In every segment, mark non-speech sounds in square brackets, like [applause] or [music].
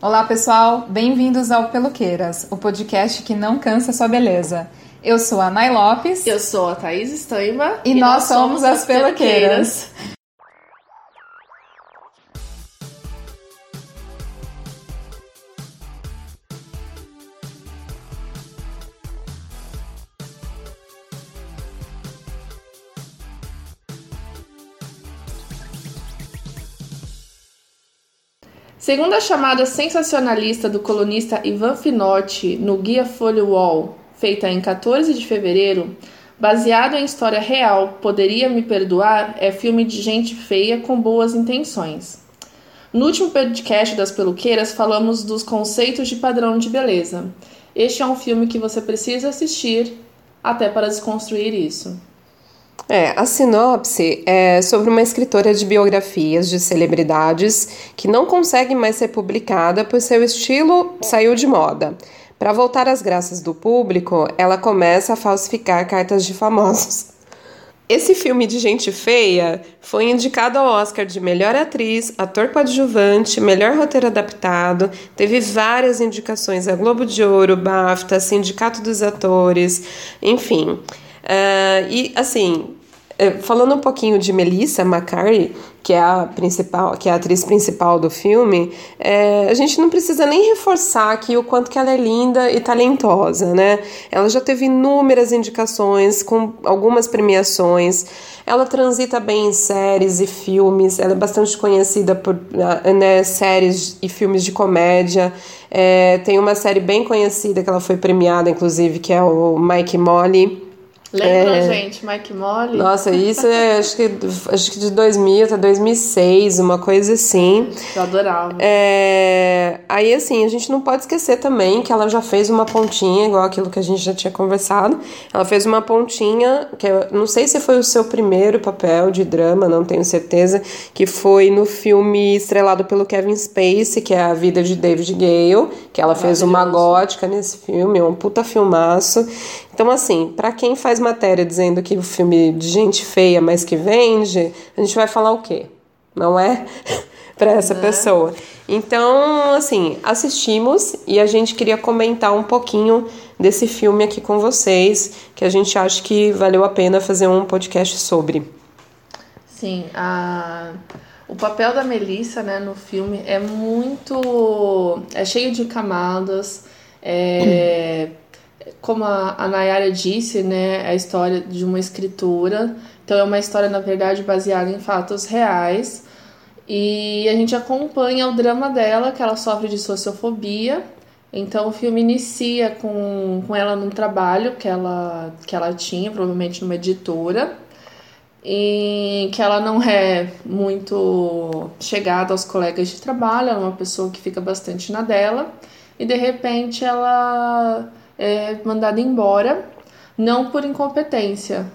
Olá, pessoal, bem-vindos ao Peluqueiras, o podcast que não cansa sua beleza. Eu sou a Nay Lopes. Eu sou a Thaís Estaima. E, e nós, nós, somos as Peluqueiras. Segundo a chamada sensacionalista do colunista Ivan Finotti no Guia Folha Wall, feita em 14 de fevereiro, baseado em história real, Poderia Me Perdoar é filme de gente feia com boas intenções. No último podcast das peluqueiras falamos dos conceitos de padrão de beleza. Este é um filme que você precisa assistir até para desconstruir isso. É, a sinopse é sobre uma escritora de biografias de celebridades que não consegue mais ser publicada pois seu estilo saiu de moda. Para voltar às graças do público, ela começa a falsificar cartas de famosos. Esse filme de gente feia foi indicado ao Oscar de melhor atriz, ator coadjuvante, melhor roteiro adaptado, teve várias indicações a Globo de Ouro, BAFTA, Sindicato dos Atores, enfim. Uh, e assim, é, falando um pouquinho de Melissa McCarthy, que é a principal, que é a atriz principal do filme, é, a gente não precisa nem reforçar aqui o quanto que ela é linda e talentosa, né? Ela já teve inúmeras indicações, com algumas premiações. Ela transita bem em séries e filmes. Ela é bastante conhecida por né, séries e filmes de comédia. É, tem uma série bem conhecida que ela foi premiada, inclusive, que é o Mike Molly Lembra, é... gente, Mike Molly? Nossa, isso é acho que, acho que de 2000 até 2006, uma coisa assim. Eu adorava. É... Aí, assim, a gente não pode esquecer também que ela já fez uma pontinha, igual aquilo que a gente já tinha conversado. Ela fez uma pontinha, que eu não sei se foi o seu primeiro papel de drama, não tenho certeza, que foi no filme estrelado pelo Kevin Spacey, que é A Vida de David Gale, que ela fez uma gótica nesse filme, um puta filmaço. Então, assim, para quem faz matéria dizendo que o filme de gente feia, mas que vende, a gente vai falar o quê? Não é? [laughs] para essa né? pessoa. Então, assim, assistimos e a gente queria comentar um pouquinho desse filme aqui com vocês, que a gente acha que valeu a pena fazer um podcast sobre. Sim, a... o papel da Melissa né, no filme é muito. é cheio de camadas. É como a, a Nayara disse, né, é a história de uma escritora. Então é uma história, na verdade, baseada em fatos reais. E a gente acompanha o drama dela, que ela sofre de sociofobia. Então o filme inicia com, com ela num trabalho que ela, que ela tinha, provavelmente numa editora, e que ela não é muito chegada aos colegas de trabalho, ela é uma pessoa que fica bastante na dela, e de repente ela é mandada embora, não por incompetência,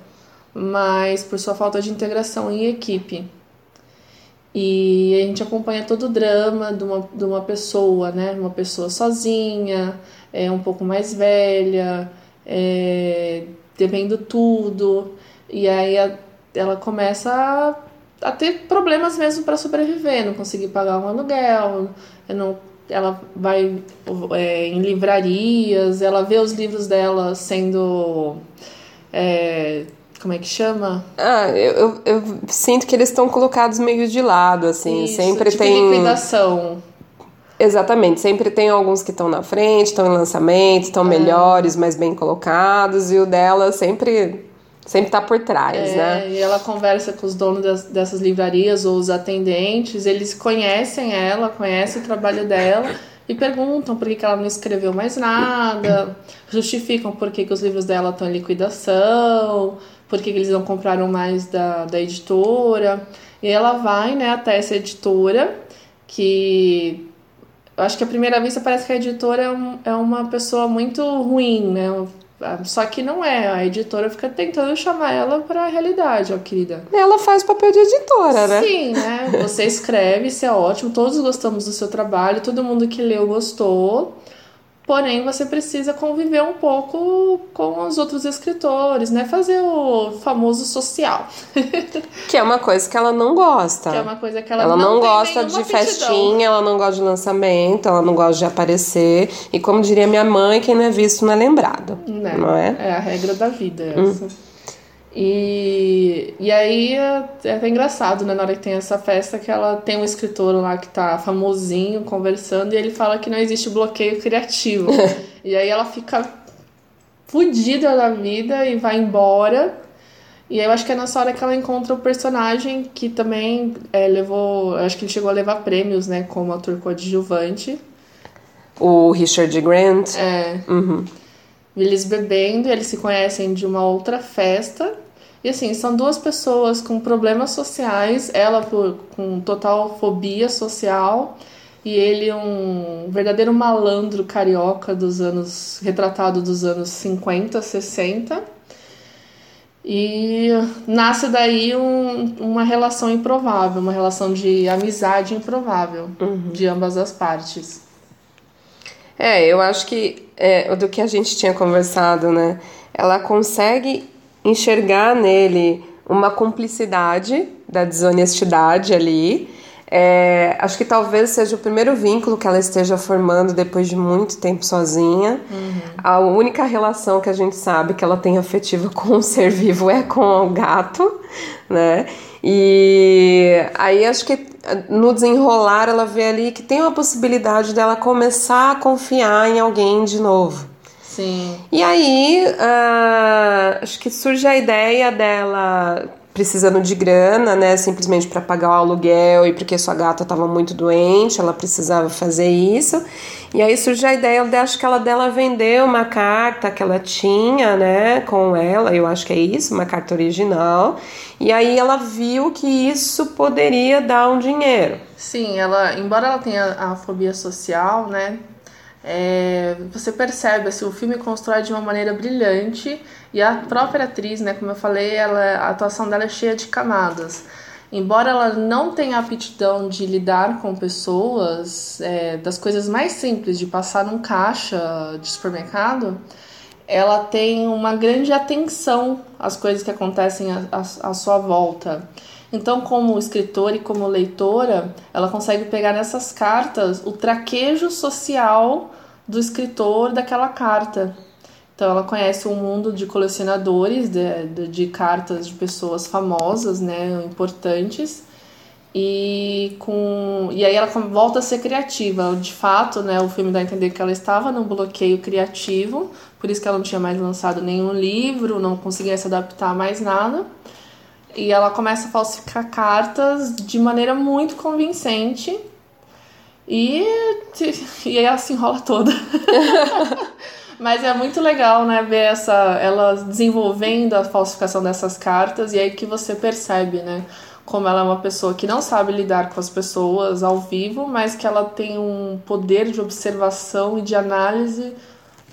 mas por sua falta de integração em equipe. E a gente acompanha todo o drama de uma, de uma pessoa, né? Uma pessoa sozinha, é um pouco mais velha, é, devendo tudo. E aí a, ela começa a, a, ter problemas mesmo para sobreviver, não conseguir pagar um aluguel, não ela vai é, em livrarias, ela vê os livros dela sendo. É, como é que chama? Ah, eu, eu, sinto que eles estão colocados meio de lado, assim. Isso, sempre tipo tem. liquidação. Exatamente, sempre tem alguns que estão na frente, estão em lançamento, estão é. melhores, mais bem colocados, e o dela sempre sempre tá por trás, é, né? E ela conversa com os donos das, dessas livrarias ou os atendentes, eles conhecem ela, conhecem o trabalho dela e perguntam por que, que ela não escreveu mais nada, justificam por que, que os livros dela estão em liquidação, por que, que eles não compraram mais da, da editora. E ela vai né, até essa editora, que eu acho que à primeira vista parece que a editora é, um, é uma pessoa muito ruim, né? Só que não é, a editora fica tentando chamar ela para a realidade, ó, querida. Ela faz papel de editora, né? Sim, né? Você escreve, isso é ótimo, todos gostamos do seu trabalho, todo mundo que leu gostou. Porém, você precisa conviver um pouco com os outros escritores, né? Fazer o famoso social. [laughs] que é uma coisa que ela não gosta. Que é uma coisa que ela, ela não, não gosta de festinha, ela não gosta de lançamento, ela não gosta de aparecer. E como diria minha mãe, quem não é visto não é lembrado. Né? Não é? É a regra da vida essa. Hum. E, e aí é, é até engraçado, né? Na hora que tem essa festa, que ela tem um escritor lá que tá famosinho conversando e ele fala que não existe bloqueio criativo. [laughs] e aí ela fica fodida da vida e vai embora. E aí eu acho que é nessa hora que ela encontra o personagem que também é, levou. Acho que ele chegou a levar prêmios, né? Como ator coadjuvante. O Richard Grant. É. Uhum. Eles bebendo, eles se conhecem de uma outra festa. E assim, são duas pessoas com problemas sociais, ela por, com total fobia social e ele um verdadeiro malandro carioca dos anos retratado dos anos 50, 60. E nasce daí um, uma relação improvável, uma relação de amizade improvável uhum. de ambas as partes. É, eu acho que é, do que a gente tinha conversado, né? Ela consegue enxergar nele uma cumplicidade da desonestidade ali. É, acho que talvez seja o primeiro vínculo que ela esteja formando depois de muito tempo sozinha. Uhum. A única relação que a gente sabe que ela tem afetiva com o ser vivo é com o gato, né? E aí acho que no desenrolar ela vê ali que tem uma possibilidade dela começar a confiar em alguém de novo. Sim. E aí, uh, acho que surge a ideia dela precisando de grana, né, simplesmente para pagar o aluguel e porque sua gata estava muito doente, ela precisava fazer isso. E aí surge a ideia, de, acho que ela dela vender uma carta que ela tinha, né, com ela, eu acho que é isso, uma carta original. E aí ela viu que isso poderia dar um dinheiro. Sim, ela, embora ela tenha a fobia social, né, é, você percebe, assim, o filme constrói de uma maneira brilhante e a própria atriz, né, como eu falei, ela, a atuação dela é cheia de camadas. Embora ela não tenha aptidão de lidar com pessoas, é, das coisas mais simples, de passar num caixa de supermercado, ela tem uma grande atenção às coisas que acontecem à sua volta. Então, como escritora e como leitora, ela consegue pegar nessas cartas o traquejo social do escritor daquela carta. Então, ela conhece um mundo de colecionadores de, de, de cartas de pessoas famosas, né, importantes, e com e aí ela volta a ser criativa. De fato, né, o filme dá a entender que ela estava num bloqueio criativo, por isso que ela não tinha mais lançado nenhum livro, não conseguia se adaptar a mais nada. E ela começa a falsificar cartas de maneira muito convincente. E, [laughs] e aí ela se enrola toda. [laughs] Mas é muito legal, né, ver essa, ela desenvolvendo a falsificação dessas cartas e aí que você percebe, né, como ela é uma pessoa que não sabe lidar com as pessoas ao vivo, mas que ela tem um poder de observação e de análise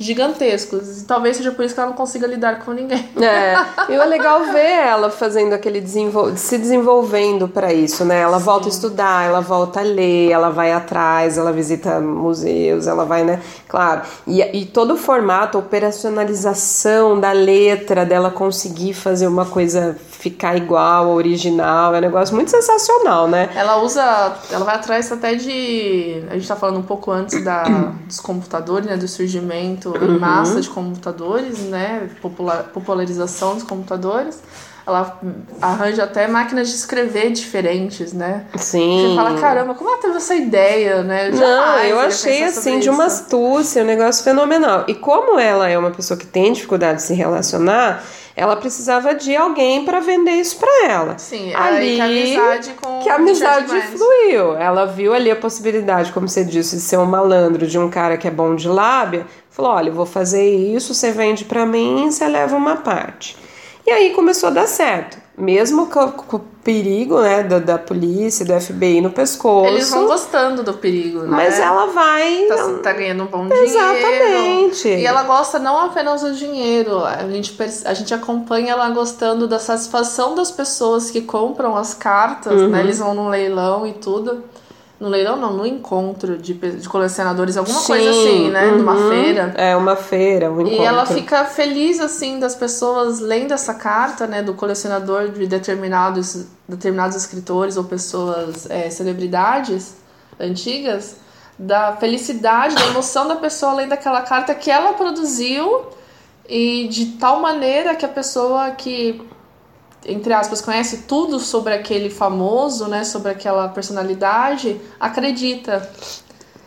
gigantescos. E talvez seja por isso que ela não consiga lidar com ninguém. [laughs] É, e é legal ver ela fazendo aquele desenvol... se desenvolvendo para isso, né? Ela Sim. volta a estudar, ela volta a ler, ela vai atrás, ela visita museus, ela vai, né? Claro. E, e todo o formato, a operacionalização da letra, dela conseguir fazer uma coisa ficar igual ao original, é um negócio muito sensacional, né? Ela usa, ela vai atrás até de, a gente tá falando um pouco antes da, [clears throat] dos computadores, né, do surgimento em uhum. massa de computadores, né, popular, popularização dos computadores. Ela arranja até máquinas de escrever diferentes, né? Sim. Você fala, caramba, como ela teve essa ideia, né? Eu Não, eu achei assim, de uma astúcia, um negócio fenomenal. E como ela é uma pessoa que tem dificuldade de se relacionar, ela precisava de alguém para vender isso para ela. Sim, ali que a amizade com que a amizade fluiu. Ela viu ali a possibilidade, como você disse, de ser um malandro, de um cara que é bom de lábia. Falou: olha, eu vou fazer isso, você vende para mim, você leva uma parte. E aí começou a dar certo. Mesmo com, o perigo, né, da, da, polícia, do FBI no pescoço. Eles vão gostando do perigo, né? Mas ela vai... Tá, tá ganhando um bom Exatamente. dinheiro. Exatamente. E ela gosta não apenas do dinheiro. A gente, a gente acompanha ela gostando da satisfação das pessoas que compram as cartas, né? uhum. né? Eles vão num leilão e tudo. No leilão não, no encontro de, de colecionadores, alguma Sim, coisa assim, né? Uhum, Numa feira. É, uma feira, um encontro. E ela fica feliz, assim, das pessoas lendo essa carta, né? Do colecionador de determinados, determinados escritores ou pessoas, é, celebridades antigas, da felicidade, da emoção da pessoa lendo aquela carta que ela produziu e de tal maneira que a pessoa que entre aspas, conhece tudo sobre aquele famoso, né, sobre aquela personalidade, acredita.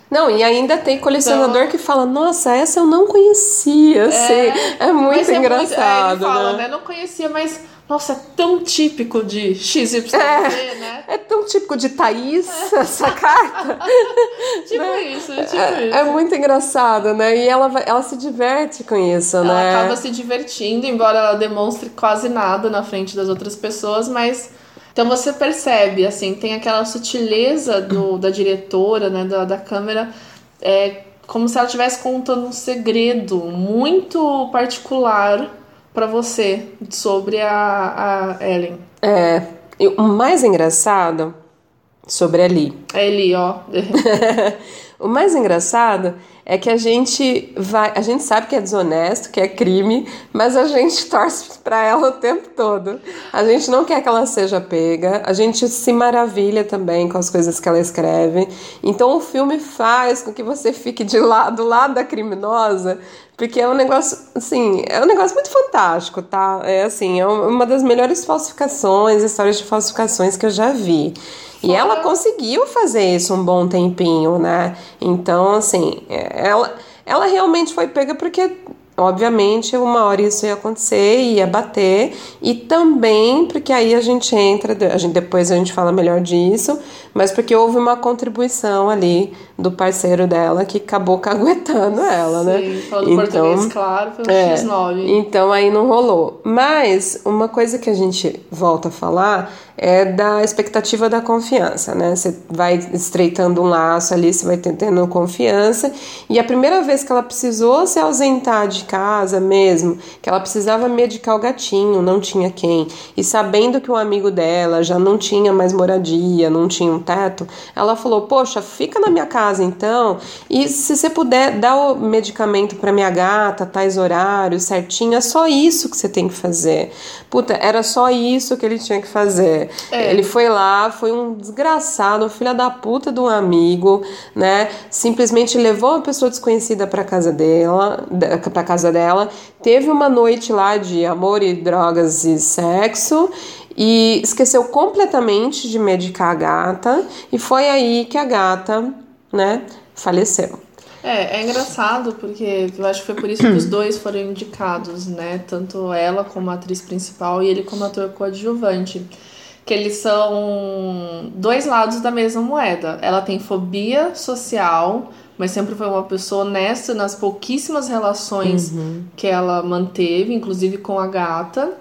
Não, e ainda tem colecionador então, que fala, nossa, essa eu não conhecia, é, sei. É muito engraçado. É muito, é, ele fala, né? Não conhecia, mas nossa, é tão típico de XYZ, é, né? É tão típico de Thaís [laughs] essa carta. [laughs] tipo né? isso, tipo é, isso. É muito engraçado, né? E ela, ela se diverte com isso, ela né? Ela acaba se divertindo, embora ela demonstre quase nada na frente das outras pessoas, mas. Então você percebe, assim, tem aquela sutileza do, da diretora, né, da, da câmera, é como se ela estivesse contando um segredo muito particular para você sobre a, a Ellen. É, o mais engraçado sobre a Lee. A Eli, ó. [laughs] o mais engraçado é que a gente vai, a gente sabe que é desonesto, que é crime, mas a gente [laughs] torce para ela o tempo todo. A gente não quer que ela seja pega, a gente se maravilha também com as coisas que ela escreve. Então o filme faz com que você fique de lado, do lado da criminosa, porque é um negócio, assim, é um negócio muito fantástico, tá? É assim, é uma das melhores falsificações, histórias de falsificações que eu já vi. E ela conseguiu fazer isso um bom tempinho, né? Então, assim, é, ela, ela realmente foi pega porque Obviamente, uma hora isso ia acontecer, ia bater, e também porque aí a gente entra, a gente, depois a gente fala melhor disso, mas porque houve uma contribuição ali do parceiro dela que acabou [laughs] caguetando ela, né? Sim, falando então, português, claro, pelo é, X9. Então aí não rolou. Mas uma coisa que a gente volta a falar é da expectativa da confiança, né? Você vai estreitando um laço ali, você vai tendo confiança, e a primeira vez que ela precisou se ausentar de casa mesmo, que ela precisava medicar o gatinho, não tinha quem, e sabendo que o amigo dela já não tinha mais moradia, não tinha um teto, ela falou: Poxa, fica na minha casa então, e se você puder dar o medicamento para minha gata, tais horários certinho, é só isso que você tem que fazer. Puta, era só isso que ele tinha que fazer. É. Ele foi lá, foi um desgraçado, um filho da puta de um amigo, né? Simplesmente levou uma pessoa desconhecida para casa dela, para casa dela, teve uma noite lá de amor e drogas e sexo e esqueceu completamente de medicar a gata e foi aí que a gata, né, faleceu. É, é engraçado porque eu acho que foi por isso que os [clears throat] dois foram indicados, né? Tanto ela como atriz principal e ele como ator coadjuvante. Que eles são dois lados da mesma moeda. Ela tem fobia social, mas sempre foi uma pessoa honesta nas pouquíssimas relações uhum. que ela manteve, inclusive com a gata.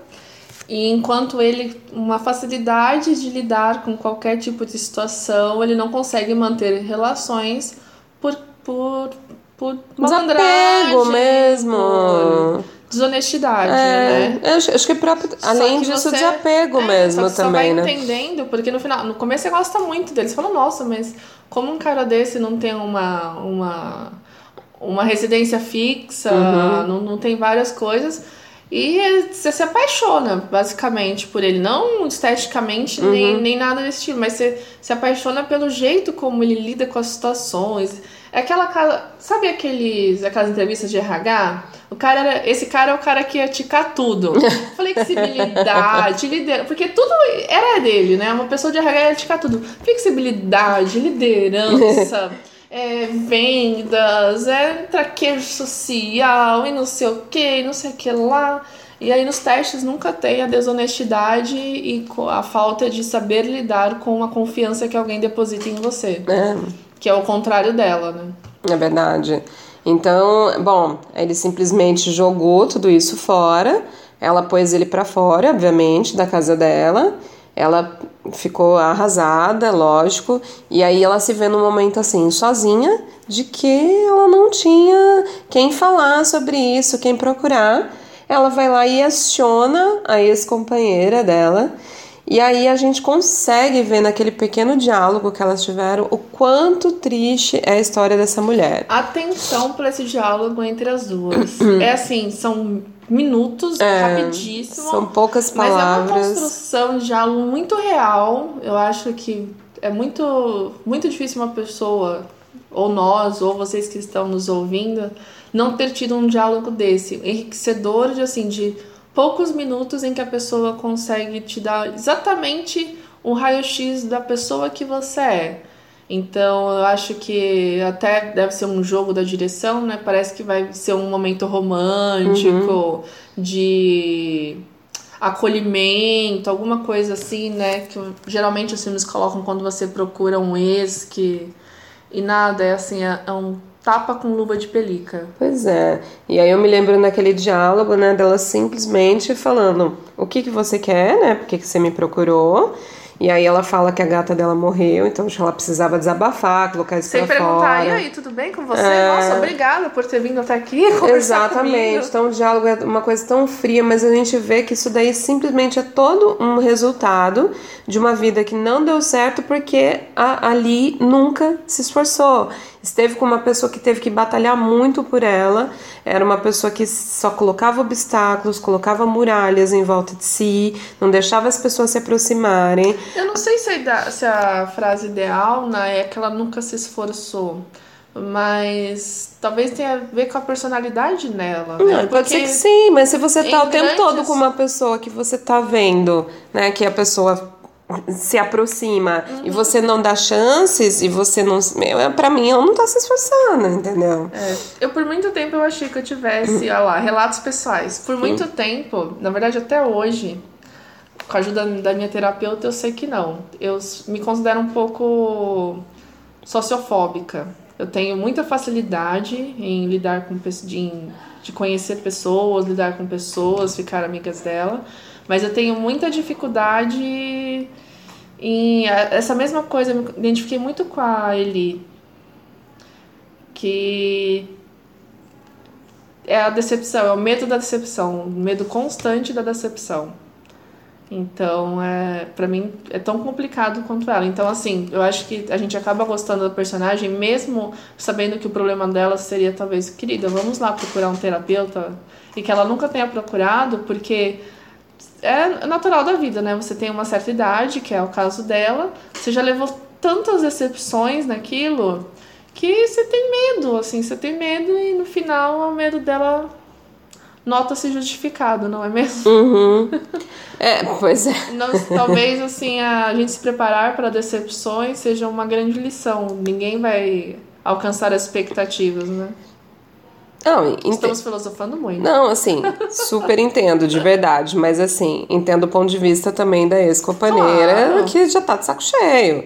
E enquanto ele, uma facilidade de lidar com qualquer tipo de situação, ele não consegue manter relações por por, por desapego mesmo. Por desonestidade, é, né? Acho, acho que próprio, além que disso, você, desapego é, mesmo só também, né? entendendo, porque no final, no começo você gosta muito dele. Você fala, nossa, mas como um cara desse não tem uma, uma, uma residência fixa, uhum. não, não tem várias coisas. E você se apaixona, basicamente, por ele. Não esteticamente, uhum. nem, nem nada desse tipo, mas você se apaixona pelo jeito como ele lida com as situações é aquela. Sabe aqueles, aquelas entrevistas de RH? O cara era, esse cara é o cara que ia ticar tudo. [laughs] Flexibilidade, liderança. Porque tudo era dele, né? Uma pessoa de RH ia ticar tudo. Flexibilidade, liderança. [laughs] É, vendas, é traquejo social e não sei o que, não sei o que lá. E aí nos testes nunca tem a desonestidade e a falta de saber lidar com a confiança que alguém deposita em você. É. Que é o contrário dela, né? É verdade. Então, bom, ele simplesmente jogou tudo isso fora. Ela pôs ele para fora, obviamente, da casa dela. Ela ficou arrasada, lógico. E aí ela se vê num momento assim, sozinha, de que ela não tinha quem falar sobre isso, quem procurar. Ela vai lá e aciona a ex-companheira dela E aí a gente consegue ver naquele pequeno diálogo que elas tiveram o quanto triste é a história dessa mulher. Atenção para esse diálogo entre as duas. é assim, são minutos, é, rapidíssimo. São poucas palavras. Mas é uma construção de diálogo muito real. Eu acho que é muito, muito difícil uma pessoa, ou nós, ou vocês que estão nos ouvindo, não ter tido um diálogo desse, enriquecedor de assim, de poucos minutos em que a pessoa consegue te dar exatamente um raio-x da pessoa que você é. Então, eu acho que até deve ser um jogo da direção, né? Parece que vai ser um momento romântico, uhum. de acolhimento, alguma coisa assim, né? Que geralmente os filmes colocam quando você procura um ex que. E nada, é assim, é, é um tapa com luva de pelica. Pois é. E aí eu me lembro naquele diálogo, né, dela simplesmente falando o que, que você quer, né? Por que, que você me procurou? E aí ela fala que a gata dela morreu, então ela precisava desabafar, colocar isso Sem pra perguntar, fora. e aí, tudo bem com você? É... Nossa, obrigada por ter vindo até aqui [laughs] Exatamente. Comigo. Então o diálogo é uma coisa tão fria, mas a gente vê que isso daí simplesmente é todo um resultado de uma vida que não deu certo porque a Ali nunca se esforçou esteve com uma pessoa que teve que batalhar muito por ela, era uma pessoa que só colocava obstáculos, colocava muralhas em volta de si, não deixava as pessoas se aproximarem. Eu não sei se a, se a frase ideal né, é que ela nunca se esforçou mas talvez tenha a ver com a personalidade nela. Né? Não, pode ser que sim, mas se você tá o tempo grandes... todo com uma pessoa que você tá vendo, né, que a pessoa se aproxima uhum. e você não dá chances e você não para mim ela não tá se esforçando entendeu é. eu por muito tempo eu achei que eu tivesse [clears throat] olha lá relatos pessoais por muito Sim. tempo na verdade até hoje com a ajuda da minha terapeuta eu sei que não eu me considero um pouco sociofóbica eu tenho muita facilidade em lidar com de, de conhecer pessoas lidar com pessoas ficar amigas dela mas eu tenho muita dificuldade em. Essa mesma coisa, eu me identifiquei muito com a Eli. Que é a decepção, é o medo da decepção, o medo constante da decepção. Então, é, para mim, é tão complicado quanto ela. Então, assim, eu acho que a gente acaba gostando da personagem, mesmo sabendo que o problema dela seria, talvez, querida, vamos lá procurar um terapeuta. E que ela nunca tenha procurado, porque é natural da vida, né? Você tem uma certa idade, que é o caso dela, você já levou tantas decepções naquilo que você tem medo, assim, você tem medo e no final o medo dela nota-se justificado, não é mesmo? Uhum. É, [laughs] pois é. Nós, talvez, assim, a gente se preparar para decepções seja uma grande lição. Ninguém vai alcançar as expectativas, né? Não, Estamos filosofando muito. Não, assim, super entendo, de verdade. Mas, assim, entendo o ponto de vista também da ex-companheira, claro. que já tá de saco cheio.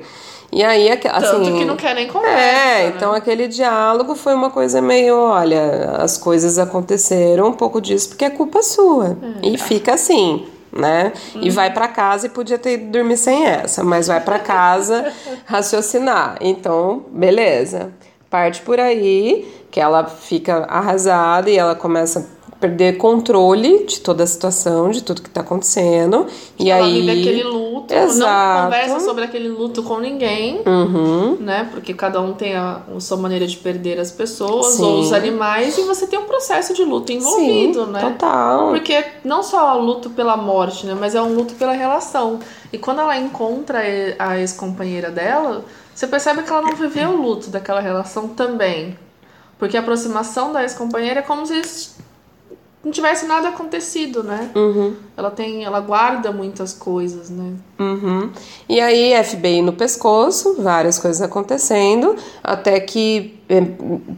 E aí, assim. Tanto que não quer nem conversa. É, né? então aquele diálogo foi uma coisa meio: olha, as coisas aconteceram um pouco disso porque é culpa sua. É. E fica assim né? Uhum. E vai para casa e podia ter dormido sem essa, mas vai para casa [laughs] raciocinar. Então, beleza. Parte por aí que ela fica arrasada e ela começa a perder controle de toda a situação, de tudo que tá acontecendo. E ela aí... vive aquele luto, Exato. não conversa sobre aquele luto com ninguém, uhum. né? Porque cada um tem a, a, sua maneira de perder as pessoas Sim. ou os animais, e você tem um processo de luto envolvido, Sim, né? Total. Porque não só o luto pela morte, né? Mas é um luto pela relação. E quando ela encontra a ex-companheira dela, você percebe que ela não viveu o luto daquela relação também. Porque a aproximação da ex-companheira é como se não tivesse nada acontecido, né? Uhum. Ela tem, ela guarda muitas coisas, né? Uhum. E aí FBI no pescoço, várias coisas acontecendo, até que eh,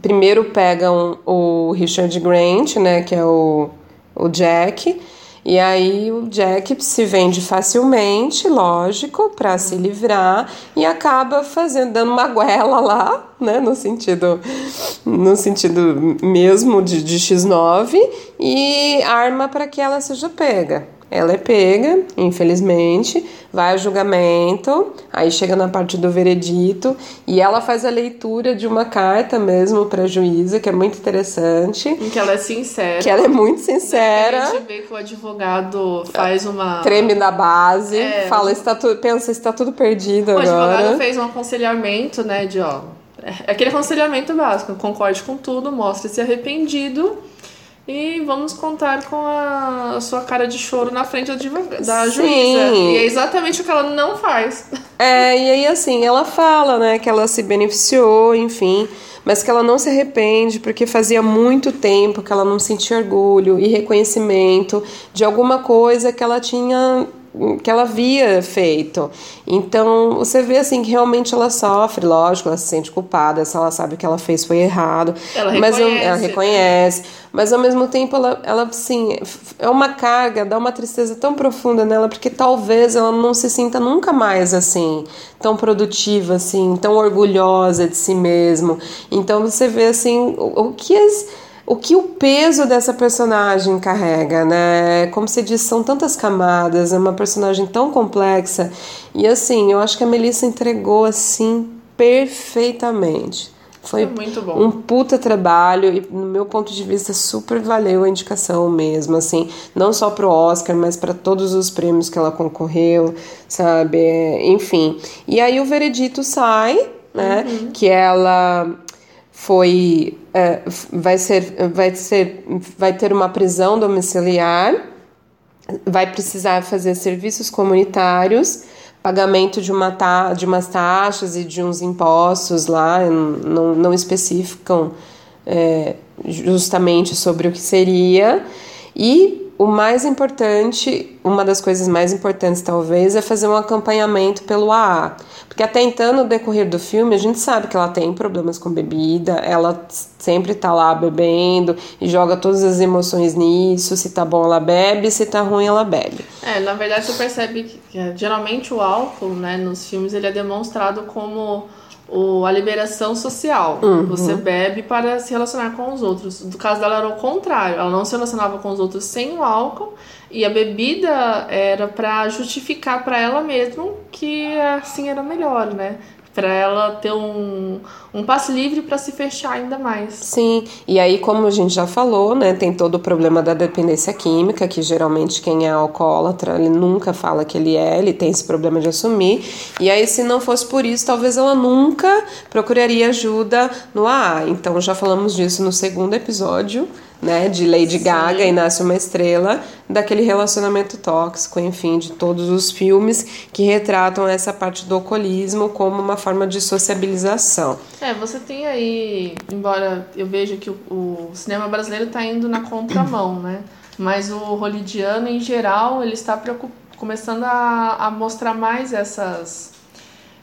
primeiro pegam o Richard Grant, né, que é o, o Jack, e aí o Jack se vende facilmente, lógico, para se livrar e acaba fazendo dando uma goela lá, né, no sentido no sentido mesmo de, de X9 e arma para que ela seja pega. Ela é pega, infelizmente, vai a julgamento, aí chega na parte do veredito e ela faz a leitura de uma carta mesmo para a juíza, que é muito interessante. Em que ela é sincera. Que ela é muito sincera. A gente vê que o advogado faz uma. Treme da base, é, fala, está tu... pensa, está tudo perdido o agora. O advogado fez um aconselhamento, né, de ó. É aquele aconselhamento básico, concorde com tudo, mostre-se arrependido e vamos contar com a, sua cara de choro na frente da, da juíza. E é exatamente o que ela não faz. [laughs] É, e aí assim, ela fala, né, que ela se beneficiou, enfim, mas que ela não se arrepende porque fazia muito tempo que ela não sentia orgulho e reconhecimento de alguma coisa que ela tinha que ela havia feito. Então, você vê assim que realmente ela sofre, lógico, ela se sente culpada, se ela sabe que ela fez foi errado. Ela mas reconhece. ela reconhece. Mas ao mesmo tempo ela, ela assim, é uma carga, dá uma tristeza tão profunda nela, porque talvez ela não se sinta nunca mais assim, tão produtiva assim, tão orgulhosa de si mesmo. Então você vê assim, o, o que as o que o peso dessa personagem carrega, né? Como se diz, são tantas camadas, é uma personagem tão complexa. E assim, eu acho que a Melissa entregou assim perfeitamente. Foi muito bom. um puta trabalho e, no meu ponto de vista, super valeu a indicação mesmo, assim, não só pro Oscar, mas para todos os prêmios que ela concorreu, sabe? Enfim. E aí o veredito sai, né? Uhum. Que ela foi é, vai ser vai ser vai ter uma prisão domiciliar vai precisar fazer serviços comunitários pagamento de uma ta, de umas taxas e de uns impostos lá não, não especificam é, justamente sobre o que seria e o mais importante, uma das coisas mais importantes talvez, é fazer um acompanhamento pelo AA. Porque até então, no decorrer do filme, a gente sabe que ela tem problemas com bebida, ela sempre tá lá bebendo e joga todas as emoções nisso. Se tá bom, ela bebe, se tá ruim, ela bebe. É, na verdade, você percebe que geralmente o álcool, né, nos filmes, ele é demonstrado como o, a liberação social. Uhum. Você bebe para se relacionar com os outros. No caso dela era o contrário. Ela não se relacionava com os outros sem o álcool e a bebida era para justificar para ela mesma que assim era melhor, né? Para ela ter um, um passe livre para se fechar ainda mais. Sim, e aí como a gente já falou, né, tem todo o problema da dependência química, que geralmente quem é alcoólatra, ele nunca fala que ele é, ele tem esse problema de assumir. E aí se não fosse por isso, talvez ela nunca procuraria ajuda no AA. Então já falamos disso no segundo episódio né, de Lady Sim. Gaga e Nasce uma Estrela, daquele relacionamento tóxico, enfim, de todos os filmes que retratam essa parte do alcoolismo como uma forma de sociabilização. É, você tem aí, embora eu veja que o, o cinema brasileiro está indo na contramão, né, mas o holidiano em geral ele está começando a, a mostrar mais essas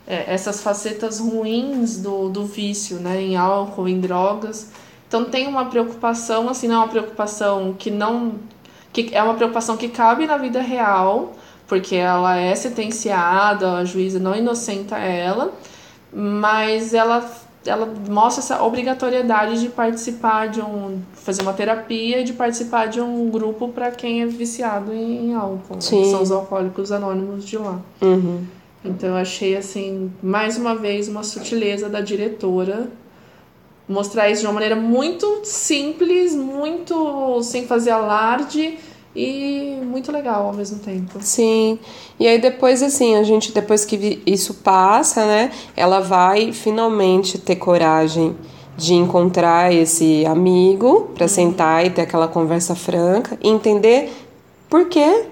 é, essas facetas ruins do, do vício, né, em álcool, em drogas então tem uma preocupação, assim, não é uma preocupação que não. que é uma preocupação que cabe na vida real, porque ela é sentenciada, a juíza não inocenta ela, mas ela, ela mostra essa obrigatoriedade de participar de um. fazer uma terapia e de participar de um grupo para quem é viciado em, álcool, né? que são os alcoólicos anônimos de lá. Uhum. Então eu achei assim, mais uma vez, uma sutileza da diretora mostrar isso de uma maneira muito simples, muito sem fazer alarde e muito legal ao mesmo tempo. Sim. E aí depois assim, a gente depois que isso passa, né, ela vai finalmente ter coragem de encontrar esse amigo para uhum. sentar e ter aquela conversa franca e entender por que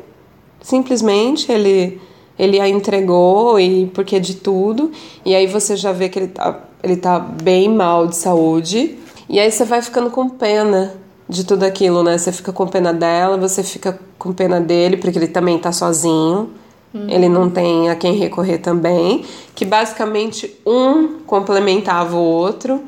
simplesmente ele ele a entregou e porque de tudo. E aí você já vê que ele tá ele tá bem mal de saúde. E aí você vai ficando com pena de tudo aquilo, né? Você fica com pena dela, você fica com pena dele, porque ele também tá sozinho. Uhum. Ele não tem a quem recorrer também. Que basicamente um complementava o outro.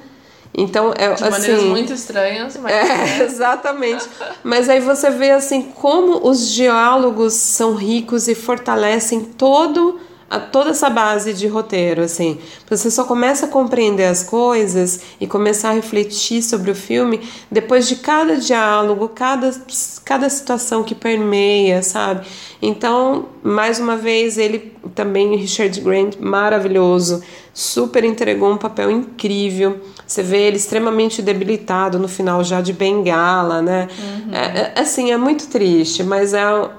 Então, é, de assim, maneiras muito estranhas, mas. É, [laughs] exatamente. mas aí você vê assim como os diálogos são ricos e fortalecem todo a toda essa base de roteiro, assim. Você só começa a compreender as coisas e começar a refletir sobre o filme depois de cada diálogo, cada, cada situação que permeia, sabe? Então, mais uma vez, ele também, Richard Grant, maravilhoso, super entregou um papel incrível. Você vê ele extremamente debilitado no final já de Bengala, né? Uhum. É, é, assim, é muito triste, mas é a,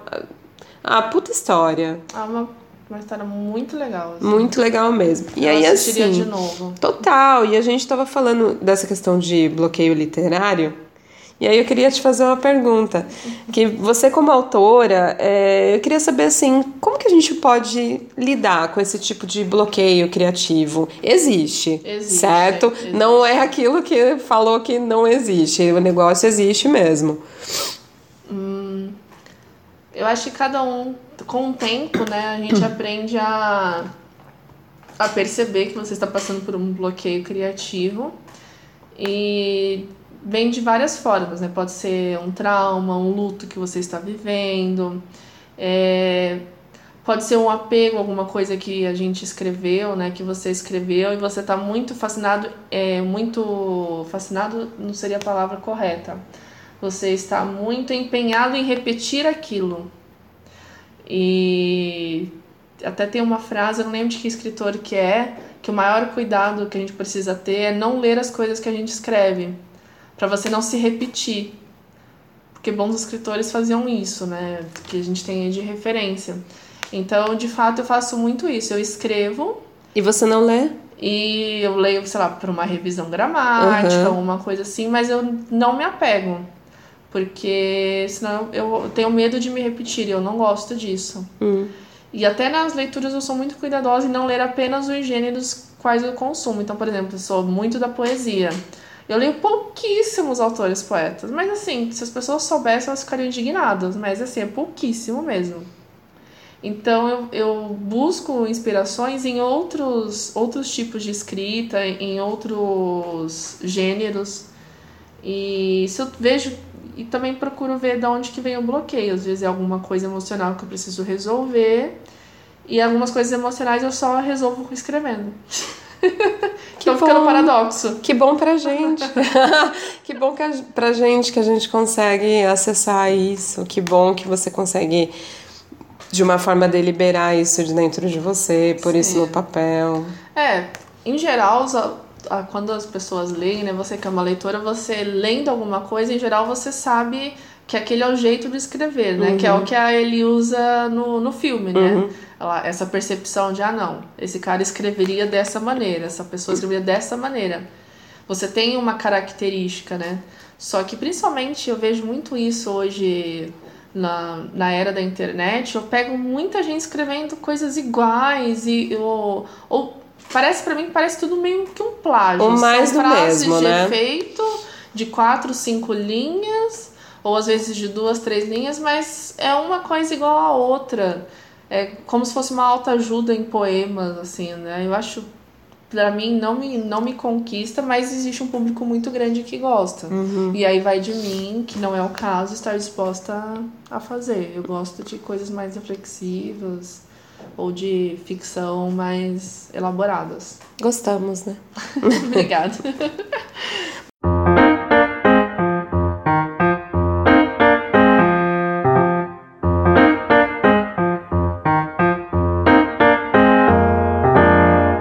a puta história. É uma uma história muito legal. Assim. Muito legal mesmo. E Eu aí, assim. de novo. Total. E a gente estava falando dessa questão de bloqueio literário. E aí eu queria te fazer uma pergunta. Que você, como autora, é, eu queria saber assim, como que a gente pode lidar com esse tipo de bloqueio criativo? Existe, existe certo? Existe. Não é aquilo que falou que não existe. O negócio existe mesmo. Hum, eu acho que cada um com o tempo, né, a gente [clears throat] aprende a, a perceber que você está passando por um bloqueio criativo e vem de várias formas, né? Pode ser um trauma, um luto que você está vivendo, é, pode ser um apego, alguma coisa que a gente escreveu, né? Que você escreveu e você está muito fascinado, é, muito fascinado não seria a palavra correta. Você está muito empenhado em repetir aquilo. E até tem uma frase, eu não lembro de que escritor que é, que o maior cuidado que a gente precisa ter é não ler as coisas que a gente escreve, para você não se repetir. Porque bons escritores faziam isso, né? Que a gente tem de referência. Então, de fato, eu faço muito isso. Eu escrevo. E você não lê? E eu leio, sei lá, para uma revisão gramática, uhum. uma coisa assim, mas eu não me apego porque senão eu tenho medo de me repetir e eu não gosto disso. Hum. E até nas leituras eu sou muito cuidadosa em não ler apenas os gêneros quais eu consumo. Então, por exemplo, eu sou muito da poesia. Eu leio pouquíssimos autores poetas, mas assim, se as pessoas soubessem, elas ficariam indignadas, mas assim, é pouquíssimo mesmo. Então eu, eu busco inspirações em outros, outros tipos de escrita, em outros gêneros. E se eu vejo e também procuro ver de onde que vem o bloqueio. Às vezes é alguma coisa emocional que eu preciso resolver. E algumas coisas emocionais eu só resolvo escrevendo. [laughs] Que então bom, fica no paradoxo. Que bom pra gente. [laughs] que bom que a, pra gente que a gente consegue acessar isso. Que bom que você consegue, de uma forma, deliberar isso de dentro de você, por Sim. isso no papel. É, em geral, quando as pessoas leem, né, você que é uma leitora, você lendo alguma coisa, em geral você sabe que aquele é o jeito de escrever, né? Uhum. Que é o que a ele usa no, no filme, né? Uhum. Ela, essa percepção de, ah, não, esse cara escreveria dessa maneira, essa pessoa escreveria dessa maneira. Você tem uma característica, né? Só que principalmente eu vejo muito isso hoje na, na era da internet. Eu pego muita gente escrevendo coisas iguais e, ou, ou Parece para mim, parece tudo meio que um plágio. Ou mais São do mesmo, de né? efeito de quatro, cinco linhas, ou às vezes de duas, três linhas, mas é uma coisa igual a outra. É como se fosse uma alta ajuda em poemas, assim, né? Eu acho, para mim, não me, não me conquista, mas existe um público muito grande que gosta. Uhum. E aí vai de mim, que não é o caso, estar disposta a, a fazer. Eu gosto de coisas mais reflexivas ou de ficção mais elaboradas. Gostamos, né? [laughs] Obrigada.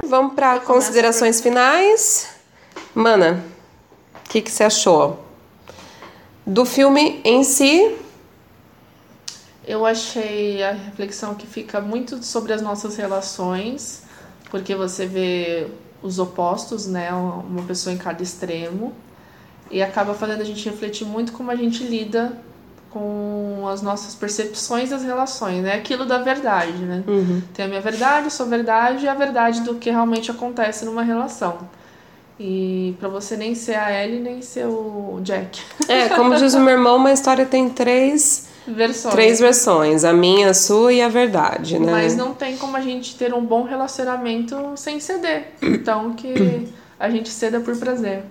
Vamos para considerações finais. Mana, o que, que você achou? Do filme em si, eu achei a reflexão que fica muito sobre as nossas relações, porque você vê os opostos, né? Uma pessoa em cada extremo. E acaba fazendo a gente refletir muito como a gente lida com as nossas percepções das relações, né? Aquilo da verdade, né? Uhum. Tem a minha verdade, sua verdade e a verdade do que realmente acontece numa relação. E para você nem ser a Ellie, nem ser o Jack. É, como diz o meu irmão, uma história tem três versões. Três versões, a minha, a sua e a verdade, né? Mas não tem como a gente ter um bom relacionamento sem ceder. Então que a gente ceda por prazer.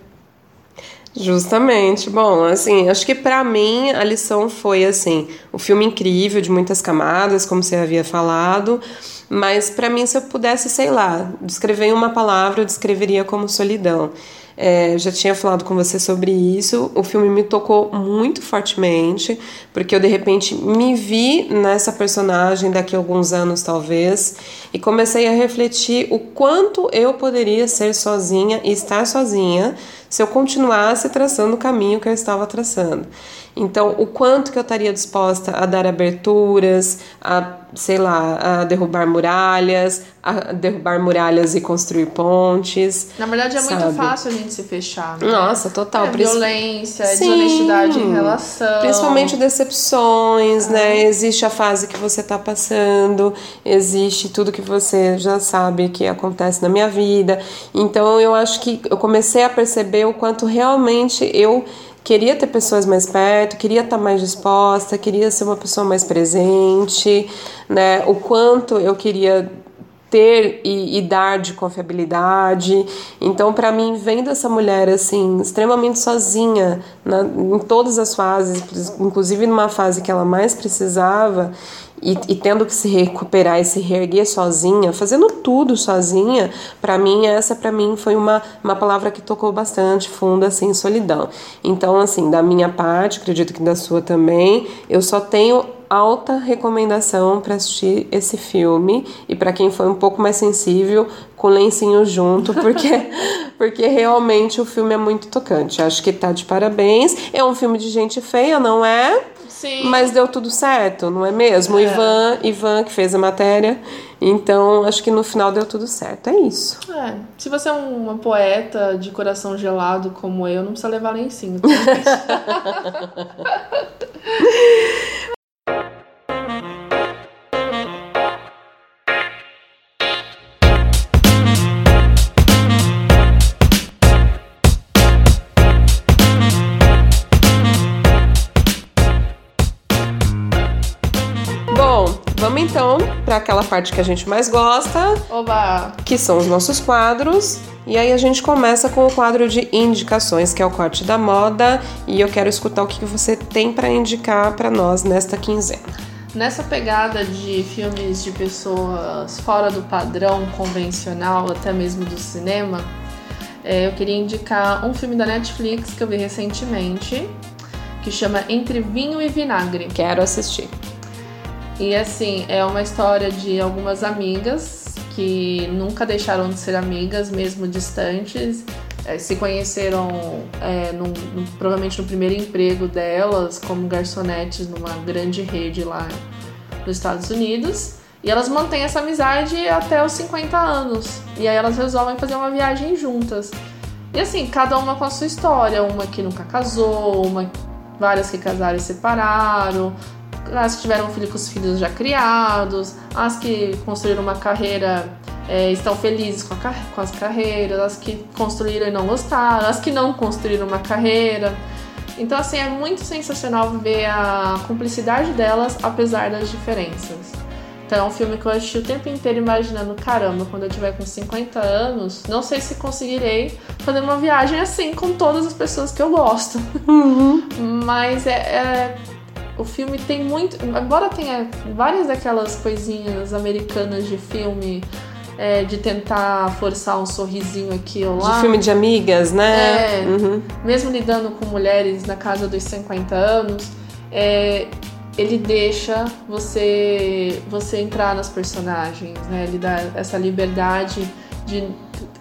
Justamente. Bom, assim, acho que para mim a lição foi assim, o um filme incrível de muitas camadas, como você havia falado, mas para mim se eu pudesse, sei lá, descrever em uma palavra, eu descreveria como solidão. É, já tinha falado com você sobre isso. O filme me tocou muito fortemente, porque eu de repente me vi nessa personagem daqui a alguns anos, talvez, e comecei a refletir o quanto eu poderia ser sozinha e estar sozinha se eu continuasse traçando o caminho que eu estava traçando. Então, o quanto que eu estaria disposta a dar aberturas, a, sei lá, a derrubar muralhas, a derrubar muralhas e construir pontes. Na verdade, é sabe? muito fácil a gente se fechar. Né? Nossa, total. É, violência, Sim. desonestidade em relação. Principalmente decepções, né? é. né? Existe a fase que você está passando, existe tudo que você já sabe que acontece na minha vida. Então, eu acho que eu comecei a perceber o quanto realmente eu queria ter pessoas mais perto, queria estar mais disposta, queria ser uma pessoa mais presente, né? O quanto eu queria ter e, e dar de confiabilidade. Então, para mim, vendo essa mulher assim, extremamente sozinha na, em todas as fases, inclusive numa fase que ela mais precisava, e, e, tendo que se recuperar e se reerguer sozinha, fazendo tudo sozinha, para mim essa para mim foi uma, uma palavra que tocou bastante fundo assim, solidão. Então assim, da minha parte, acredito que da sua também, eu só tenho alta recomendação para assistir esse filme e para quem foi um pouco mais sensível com lencinho junto, porque [laughs] porque realmente o filme é muito tocante. Acho que tá de parabéns. É um filme de gente feia, não é? Sim. Mas deu tudo certo, não é mesmo? É. Ivan, Ivan que fez a matéria. Então, acho que no final deu tudo certo. É isso. É. Se você é uma poeta de coração gelado como eu, não precisa levar lencinho. Tá? [laughs] então para aquela parte que a gente mais gosta, Oba. que são os nossos quadros. E aí a gente começa com o quadro de indicações, que é o corte da moda, e eu quero escutar o que você tem para indicar para nós nesta quinzena. Nessa pegada de filmes de pessoas fora do padrão convencional, até mesmo do cinema, é, eu queria indicar um filme da Netflix que eu vi recentemente, que chama Entre Vinho e Vinagre. Quero assistir. E assim, é uma história de algumas amigas que nunca deixaram de ser amigas, mesmo distantes. É, se conheceram é, num, num, provavelmente no primeiro emprego delas, como garçonetes numa grande rede lá nos Estados Unidos. E elas mantêm essa amizade até os 50 anos. E aí elas resolvem fazer uma viagem juntas. E assim, cada uma com a sua história. Uma que nunca casou, uma, várias que casaram e separaram, as que tiveram filho com os filhos já criados, as que construíram uma carreira é, estão felizes com, a, com, as carreiras, as que construíram e não gostaram, as que não construíram uma carreira. Então, assim, é muito sensacional ver a cumplicidade delas, apesar das diferenças. Então, é um filme que eu assisti o tempo inteiro imaginando: caramba, quando eu tiver com 50 anos, não sei se conseguirei fazer uma viagem assim com todas as pessoas que eu gosto. Uhum. Mas é, é o filme tem muito. Embora tenha várias daquelas coisinhas americanas de filme. É, de tentar forçar um sorrisinho aqui ou lá. De filme de amigas, né? É, uhum. Mesmo lidando com mulheres na casa dos 50 anos, é, ele deixa você você entrar nas personagens, né? Ele dá essa liberdade de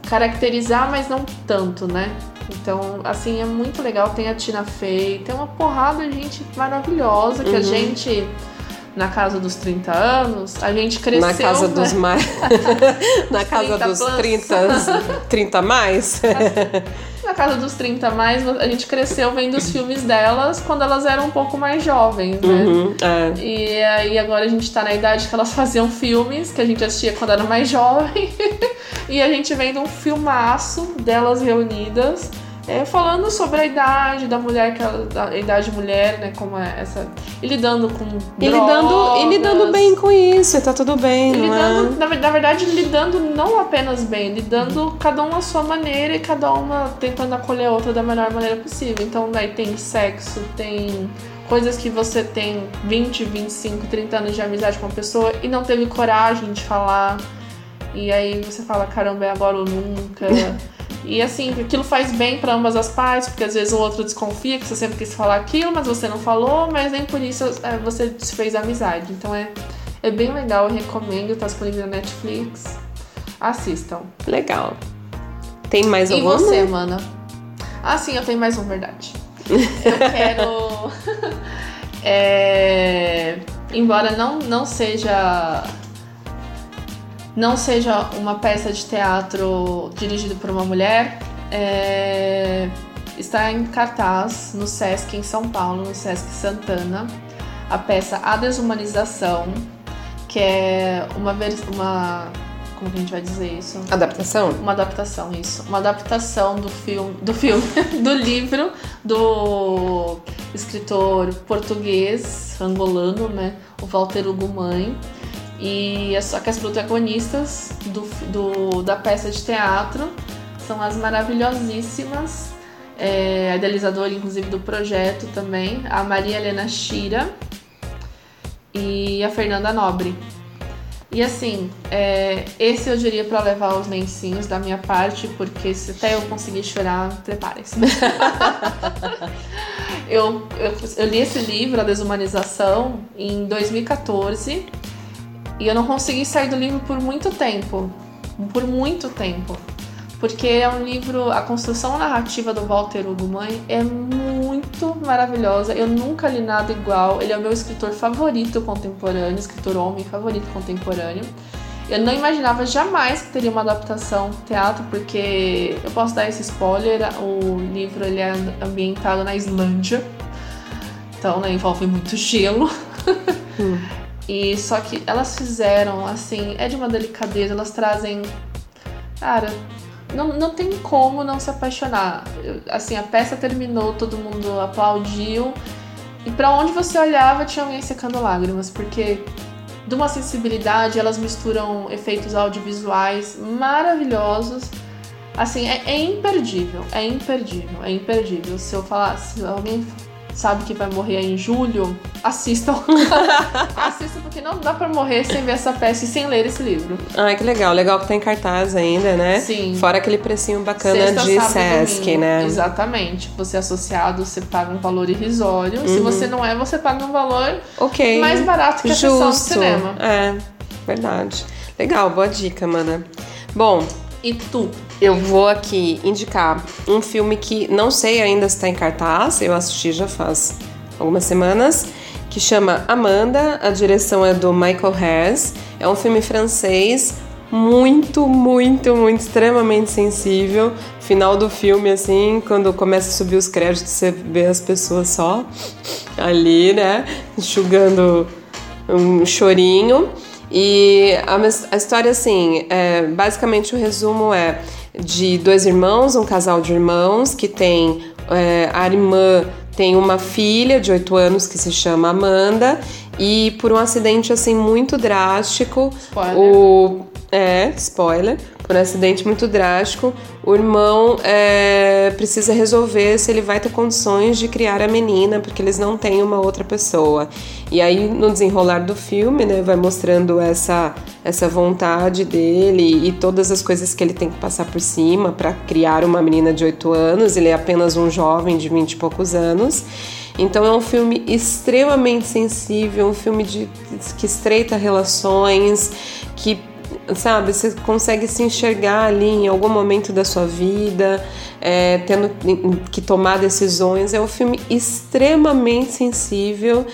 caracterizar, mas não tanto, né? Então, assim, é muito legal. Tem a Tina Fey, tem uma porrada de gente maravilhosa que uhum. a gente na casa dos 30 anos, a gente cresceu. Na casa né? dos mais. [laughs] [laughs] na casa dos 30, 30 mais? [laughs] na casa dos 30 mais, a gente cresceu vendo os filmes delas quando elas eram um pouco mais jovens, né? Uhum, é. E aí agora a gente tá na idade que elas [laughs] faziam filmes que a gente assistia quando era mais jovem. [laughs] e a gente vendo um filmaço delas reunidas é, falando sobre a idade da mulher, que ela, a idade mulher, né? Como é essa. E lidando com. E lidando, e lidando bem com isso, tá tudo bem, e não lidando, é? na, na verdade, lidando não apenas bem, lidando cada uma à sua maneira e cada uma tentando acolher a outra da melhor maneira possível. Então, daí tem sexo, tem coisas que você tem 20, 25, 30 anos de amizade com uma pessoa e não teve coragem de falar. E aí você fala, caramba, é agora ou nunca. [laughs] E assim, aquilo faz bem para ambas as partes, porque às vezes o outro desconfia que você sempre quis falar aquilo, mas você não falou, mas nem por isso é, você desfez a amizade. Então é, é bem legal, eu recomendo, tá disponível na Netflix. Assistam. Legal. Tem mais E alguma? você, mana? Ah, sim, eu tenho mais um, verdade. [laughs] Eu quero. [laughs] é, embora não, não seja. Não seja uma peça de teatro dirigida por uma mulher, é, está em cartaz no Sesc em São Paulo, no Sesc Santana, a peça A Desumanização, que é uma, uma como que a gente vai dizer isso? Adaptação? Uma adaptação, isso. Uma adaptação do filme, do filme, [laughs] do livro do escritor português, angolano, né? O Walter Hugo Mãe. E é só que as protagonistas do, do- da peça de teatro são as maravilhosíssimas, é, a idealizadora, inclusive, do projeto também, a Maria Helena Shira e a Fernanda Nobre. E assim, é, esse eu diria pra levar os lencinhos da minha parte, porque se até eu conseguir chorar, preparem-se. [laughs] eu, eu, eu li esse livro, A Desumanização, em 2014 e eu não consegui sair do livro por muito tempo. Por muito tempo. Porque é um livro, a construção narrativa do Walter Hugo Mãe é muito maravilhosa. Eu nunca li nada igual. Ele é o meu escritor favorito contemporâneo, escritor homem favorito contemporâneo. Eu não imaginava jamais que teria uma adaptação teatro, porque eu posso dar esse spoiler, o livro ele é ambientado na Islândia. Então, né, envolve muito gelo. [laughs] E só que elas fizeram, assim, é de uma delicadeza, elas trazem. Cara, não, não tem como não se apaixonar. Assim, a peça terminou, todo mundo aplaudiu. E pra onde você olhava tinha alguém secando lágrimas, porque de uma sensibilidade, elas misturam efeitos audiovisuais maravilhosos. Assim, é, é imperdível, é imperdível, é imperdível. Se eu falar, se alguém sabe que vai morrer em julho, assistam. [laughs] assistam, porque não dá pra morrer sem ver essa peça e sem ler esse livro. Ai, que legal. Legal que tá em cartaz ainda, né? Sim. Fora aquele precinho bacana Sexta, de sábado Sesc, domingo. né? Exatamente. Você é associado, você paga um valor irrisório. Se Uhum. você não é, você paga um valor Ok. mais barato que a Justo. sessão de cinema. É, verdade. Legal, boa dica, mana. Bom, E tu? Eu vou aqui indicar um filme que não sei ainda se tá em cartaz, eu assisti já faz algumas semanas, que chama Amanda, a direção é do Michael Hess. É um filme francês muito, muito, muito extremamente sensível. Final do filme, assim, quando começa a subir os créditos, você vê as pessoas só ali, né, enxugando um chorinho. E a, a história, assim, é, basicamente o resumo é de dois irmãos, um casal de irmãos que tem é, a irmã tem uma filha de 8 anos que se chama Amanda e por um acidente assim muito drástico, Spoiler. o é spoiler, por um acidente muito drástico, o irmão é, precisa resolver se ele vai ter condições de criar a menina, porque eles não têm uma outra pessoa. E aí, no desenrolar do filme, né, vai mostrando essa, essa vontade dele e todas as coisas que ele tem que passar por cima para criar uma menina de 8 anos. Ele é apenas um jovem de 20 e poucos anos. Então é um filme extremamente sensível, um filme de, que estreita relações, que sabe, você consegue se enxergar ali em algum momento da sua vida, é, tendo que tomar decisões. É um filme extremamente sensível.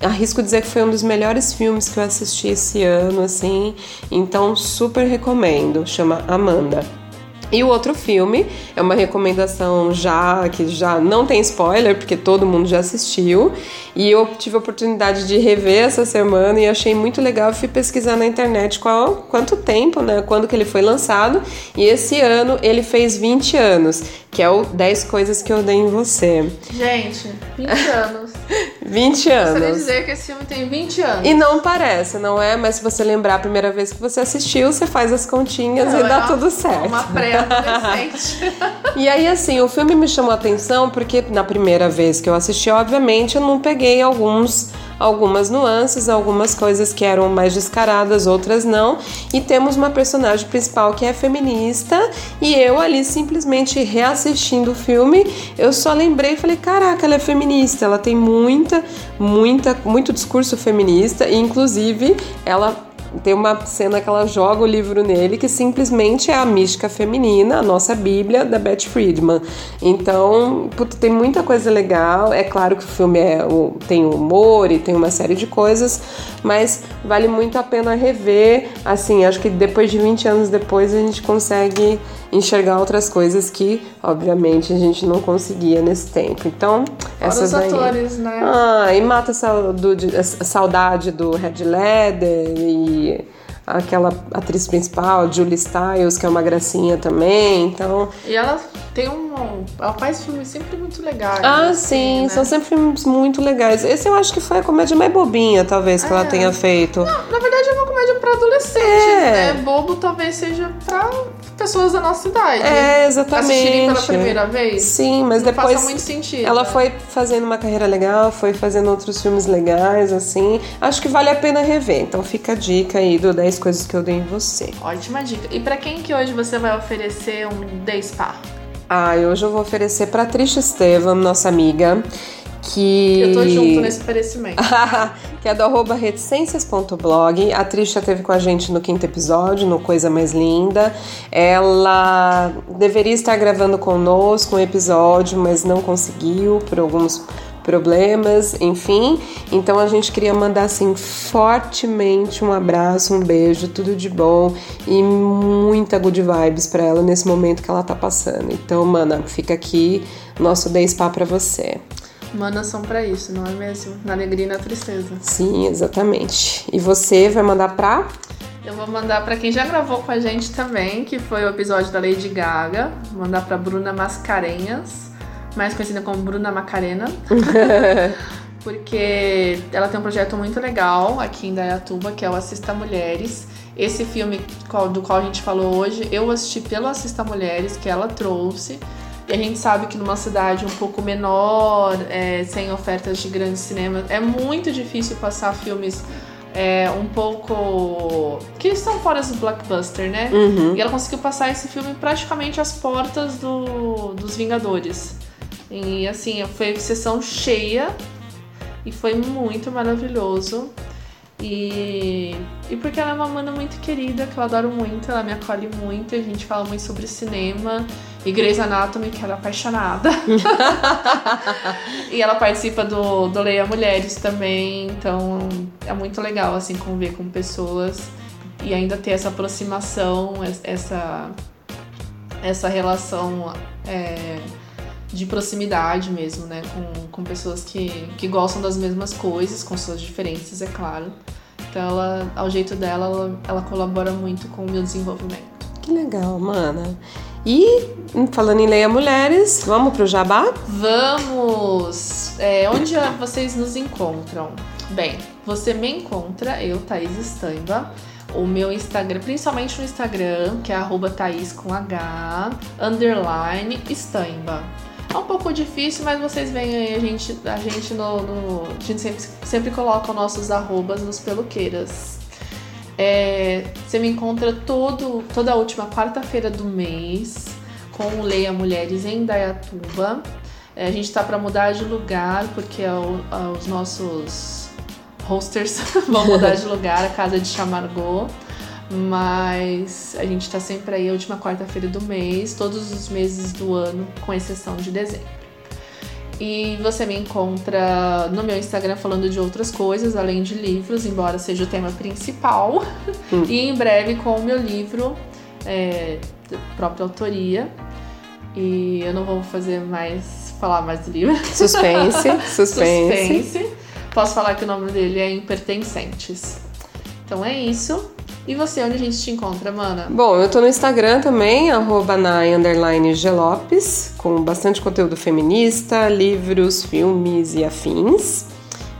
Arrisco dizer que foi um dos melhores filmes que eu assisti esse ano, assim. Então, super recomendo. Chama Amanda. E o outro filme é uma recomendação já que já não tem spoiler, porque todo mundo já assistiu, E eu tive a oportunidade de rever essa semana e achei muito legal. Eu fui pesquisar na internet qual, quanto tempo, né? Quando que ele foi lançado. E esse ano ele fez 20 anos, que é o 10 coisas que eu odeio em você. Gente, 20 [laughs] anos. 20 anos. Gostaria de dizer que esse filme tem 20 anos. E não parece, não é? Mas se você lembrar a primeira vez que você assistiu, você faz as continhas Não, e é dá uma- tudo certo. Uma pré-adolescente. [laughs] E aí, assim, o filme me chamou a atenção porque na primeira vez que eu assisti, obviamente, eu não peguei alguns, algumas nuances, algumas coisas que eram mais descaradas, outras não. E temos uma personagem principal que é feminista. E eu ali simplesmente reassistindo o filme, eu só lembrei e falei, caraca, ela é feminista, ela tem muita, muita, muito discurso feminista. E inclusive ela tem uma cena que ela joga o livro nele que simplesmente é a mística feminina, a nossa Bíblia da Beth Friedman. Então, puta, tem muita coisa legal. É claro que o filme é, tem humor e tem uma série de coisas, mas vale muito a pena rever. Assim, acho que depois de 20 anos depois a gente consegue enxergar outras coisas que, obviamente, a gente não conseguia nesse tempo. Então, Fora essas os daí. atores, né? Ah, e mata a saudade, a saudade do Red Leather e aquela atriz principal, Julie Stiles, que é uma gracinha também. Então, E ela tem um. Ela faz filmes sempre muito legais. ah, assim, sim, né? são sempre filmes muito legais. Esse eu acho que foi a comédia mais bobinha, talvez, que ela É. tenha feito. Na verdade é uma comédia pra adolescentes, É. né? Bobo talvez seja pra pessoas da nossa idade. É, Assistirem pela exatamente. primeira vez. Sim, mas não depois faça muito sentido. Ela né? foi fazendo uma carreira legal, foi fazendo outros filmes legais, assim. Acho que vale a pena rever. Então fica a dica aí do 10 coisas que eu dei em você. Ótima dica. E pra quem que hoje você vai oferecer um day spa? Ah, hoje eu vou oferecer pra Trisha Estevam, nossa amiga, que. Eu tô junto nesse oferecimento. [laughs] que é do arroba reticências.blog. A Trisha teve com a gente no quinto episódio, no Coisa Mais Linda. Ela deveria estar gravando conosco um episódio, mas não conseguiu por alguns problemas, enfim. Então a gente queria mandar assim fortemente um abraço, um beijo, tudo de bom e muita good vibes pra ela nesse momento que ela tá passando. Então, mana, fica aqui nosso Day Spa pra você. Manas são pra isso, não é mesmo? Na alegria e na tristeza. Sim, exatamente. E você vai mandar pra? Eu vou mandar pra quem já gravou com a gente também, que foi o episódio da Lady Gaga. Vou mandar pra Bruna Mascarenhas, mais conhecida como Bruna Macarena. [laughs] porque ela tem um projeto muito legal aqui em Dayatuba, que é o Assista Mulheres. Esse filme do qual a gente falou hoje, eu assisti pelo Assista Mulheres, que ela trouxe. E a gente sabe que numa cidade um pouco menor, é, sem ofertas de grandes cinemas, é muito difícil passar filmes é, um pouco. que são fora do blockbuster, né? Uhum. E ela conseguiu passar esse filme praticamente às portas do, dos Vingadores. E assim, foi sessão cheia e foi muito maravilhoso. E, e porque ela é uma mana muito querida, que eu adoro muito, ela me acolhe muito, a gente fala muito sobre cinema e Anatomy, que ela é apaixonada. [laughs] e ela participa do, do Leia Mulheres também, então é muito legal assim conviver com pessoas e ainda ter essa aproximação, es- essa, essa relação é, de proximidade mesmo, né? Com, com pessoas que, que gostam das mesmas coisas, com suas diferenças, é claro. Então, ela, ao jeito dela, ela, ela colabora muito com o meu desenvolvimento. Que legal, mana. E falando em Leia Mulheres, vamos pro Jabá? Vamos! É, onde vocês nos encontram? Bem, você me encontra, eu, Thaís Estampa. O meu Instagram, principalmente no Instagram, que é arroba Thaís com H, underline Estampa. É um pouco difícil, mas vocês veem aí a gente, a gente no. no- a gente sempre, sempre coloca os nossos arrobas nos peluqueiras. É, você me encontra todo, toda a última quarta-feira do mês com o Leia Mulheres em Dayatuba. É, a gente tá para mudar de lugar porque é a- os nossos hosters [laughs] vão mudar de lugar, a casa de Chamargô. Mas a gente tá sempre aí a última quarta-feira do mês, todos os meses do ano, com exceção de dezembro. E você me encontra no meu Instagram falando de outras coisas, além de livros, embora seja o tema principal. E em breve com o meu livro, é, própria autoria. E eu não vou fazer mais falar mais do livro. Suspense, [laughs] suspense. suspense. Posso falar que o nome dele é Impertencentes. Então é isso. E você, onde a gente te encontra, mana? Bom, eu tô no Instagram também, arroba Gelopes, com bastante conteúdo feminista, livros, filmes e afins,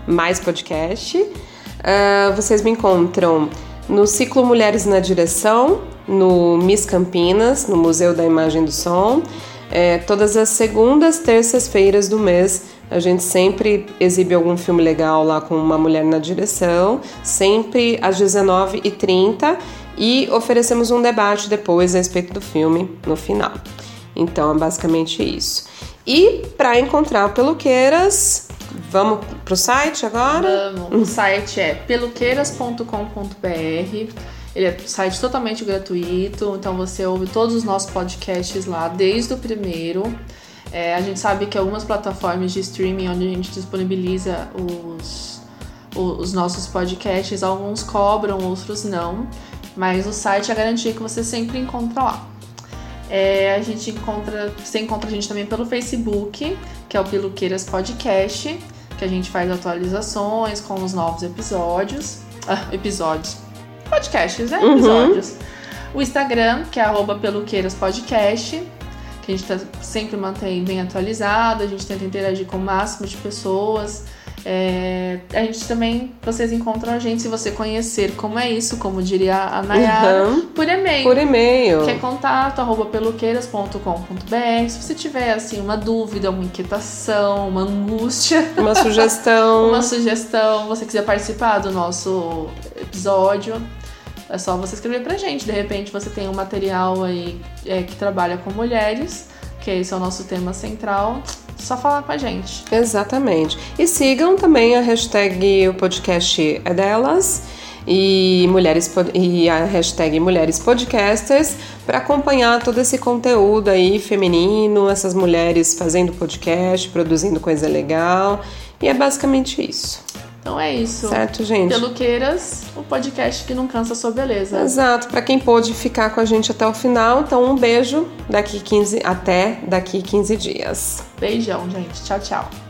mais podcast. Uh, vocês me encontram no ciclo Mulheres na Direção, no Miss Campinas, no Museu da Imagem do Som. É, todas as segundas, terças-feiras do mês, a gente sempre exibe algum filme legal lá com uma mulher na direção, sempre às 19h30 e oferecemos um debate depois a respeito do filme no final. Então é basicamente isso. E para encontrar o Peluqueiras, vamos pro site agora? Vamos. O site é peluqueiras.com.br. Ele é um site totalmente gratuito, então você ouve todos os nossos podcasts lá, desde o primeiro. É, a gente sabe que algumas plataformas de streaming onde a gente disponibiliza os, os nossos podcasts, alguns cobram, outros não. Mas o site é a garantia que você sempre encontra lá. É, a gente encontra, você encontra a gente também pelo Facebook, que é o Peluqueiras Podcast, que a gente faz atualizações com os novos episódios. Ah, episódios podcasts, né? Uhum. Episódios. O Instagram, que é arroba peluqueiraspodcast, que a gente tá, sempre mantém bem atualizado, a gente tenta interagir com o máximo de pessoas. É, a gente também, vocês encontram a gente se você conhecer como é isso, como diria a Nayara, uhum. por e-mail. Por e-mail. Que é contato arroba peluqueiras.com.br. Se você tiver assim uma dúvida, uma inquietação, uma angústia, [laughs] uma sugestão, [laughs] uma sugestão, você quiser participar do nosso episódio, é só você escrever pra gente. De repente você tem um material aí é, que trabalha com mulheres, que esse é o nosso tema central. Só falar com a gente. Exatamente. E sigam também a hashtag o podcast é delas e mulheres e a hashtag mulheres podcasters para acompanhar todo esse conteúdo aí feminino, essas mulheres fazendo podcast, produzindo coisa legal. E é basicamente isso. Então é isso. Certo, gente. Peluqueiras, o podcast que não cansa a sua beleza. Exato. Para quem pôde ficar com a gente até o final, então um beijo daqui 15 até daqui 15 dias. Beijão, gente. Tchau, tchau.